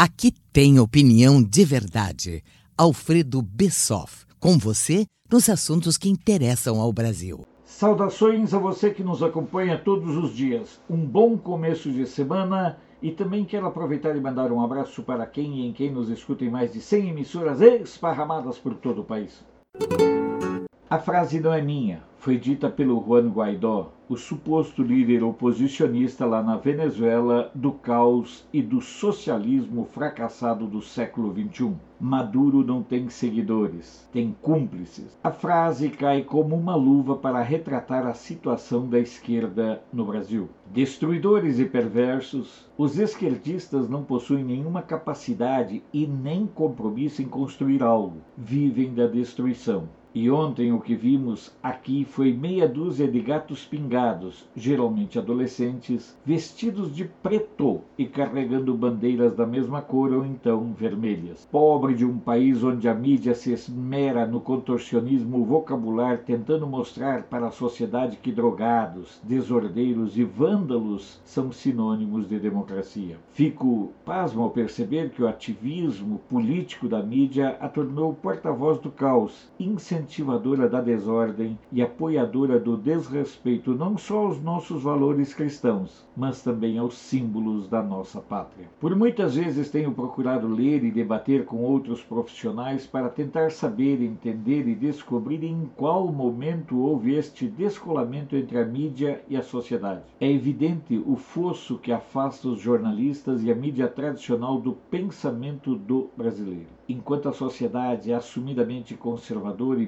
Aqui tem opinião de verdade. Alfredo Bessoff, com você nos assuntos que interessam ao Brasil. Saudações a você que nos acompanha todos os dias. Um bom começo de semana e também quero aproveitar e mandar um abraço para quem e em quem nos escuta em mais de 100 emissoras esparramadas por todo o país. A frase não é minha, foi dita pelo Juan Guaidó, o suposto líder oposicionista lá na Venezuela do caos e do socialismo fracassado do século XXI. Maduro não tem seguidores, tem cúmplices. A frase cai como uma luva para retratar a situação da esquerda no Brasil. Destruidores e perversos, os esquerdistas não possuem nenhuma capacidade e nem compromisso em construir algo, vivem da destruição. E ontem o que vimos aqui foi meia dúzia de gatos pingados, geralmente adolescentes, vestidos de preto e carregando bandeiras da mesma cor ou então vermelhas. Pobre de um país onde a mídia se esmera no contorcionismo vocabular, tentando mostrar para a sociedade que drogados, desordeiros e vândalos são sinônimos de democracia. Fico pasmo ao perceber que o ativismo político da mídia a tornou porta-voz do caos, incentivadora da desordem e apoiadora do desrespeito não só aos nossos valores cristãos, mas também aos símbolos da nossa pátria. Por muitas vezes tenho procurado ler e debater com outros profissionais para tentar saber, entender e descobrir em qual momento houve este descolamento entre a mídia e a sociedade. É evidente o fosso que afasta os jornalistas e a mídia tradicional do pensamento do brasileiro. Enquanto a sociedade é assumidamente conservadora e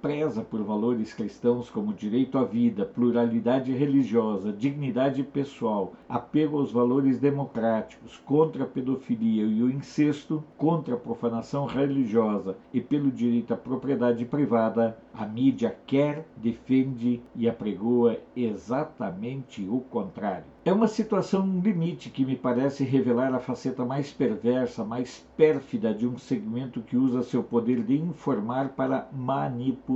preza por valores cristãos como direito à vida, pluralidade religiosa, dignidade pessoal, apego aos valores democráticos, contra a pedofilia e o incesto, contra a profanação religiosa e pelo direito à propriedade privada, a mídia quer, defende e apregoa exatamente o contrário. É uma situação limite que me parece revelar a faceta mais perversa, mais pérfida de um segmento que usa seu poder de informar para manipular.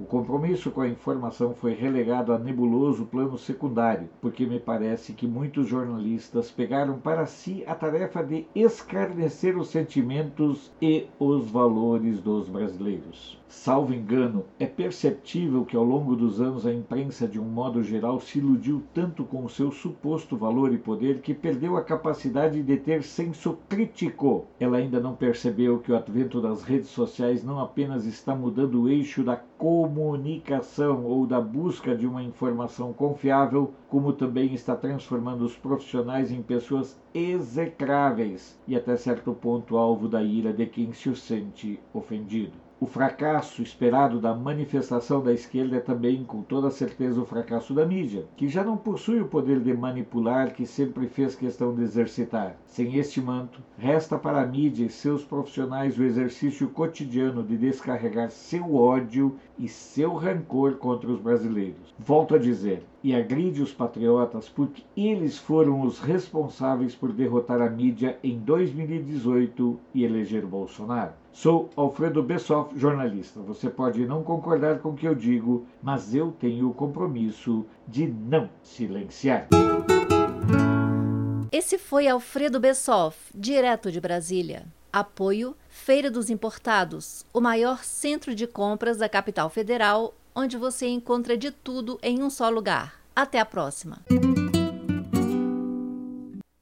O compromisso com a informação foi relegado a nebuloso plano secundário, porque me parece que muitos jornalistas pegaram para si a tarefa de escarnecer os sentimentos e os valores dos brasileiros. Salvo engano, é perceptível que ao longo dos anos a imprensa, de um modo geral, se iludiu tanto com o seu suposto valor e poder que perdeu a capacidade de ter senso crítico. Ela ainda não percebeu que o advento das redes sociais não apenas está mudando o eixo da comunicação ou da busca de uma informação confiável, como também está transformando os profissionais em pessoas execráveis e até certo ponto alvo da ira de quem se sente ofendido. O fracasso esperado da manifestação da esquerda é também, com toda certeza, o fracasso da mídia, que já não possui o poder de manipular que sempre fez questão de exercitar. Sem este manto, resta para a mídia e seus profissionais o exercício cotidiano de descarregar seu ódio e seu rancor contra os brasileiros. Volto a dizer, e agride os patriotas porque eles foram os responsáveis por derrotar a mídia em 2018 e eleger Bolsonaro. Sou Alfredo Bessoff, jornalista. Você pode não concordar com o que eu digo, mas eu tenho o compromisso de não silenciar. Esse foi Alfredo Bessoff, direto de Brasília. Apoio Feira dos Importados, o maior centro de compras da capital federal, onde você encontra de tudo em um só lugar. Até a próxima!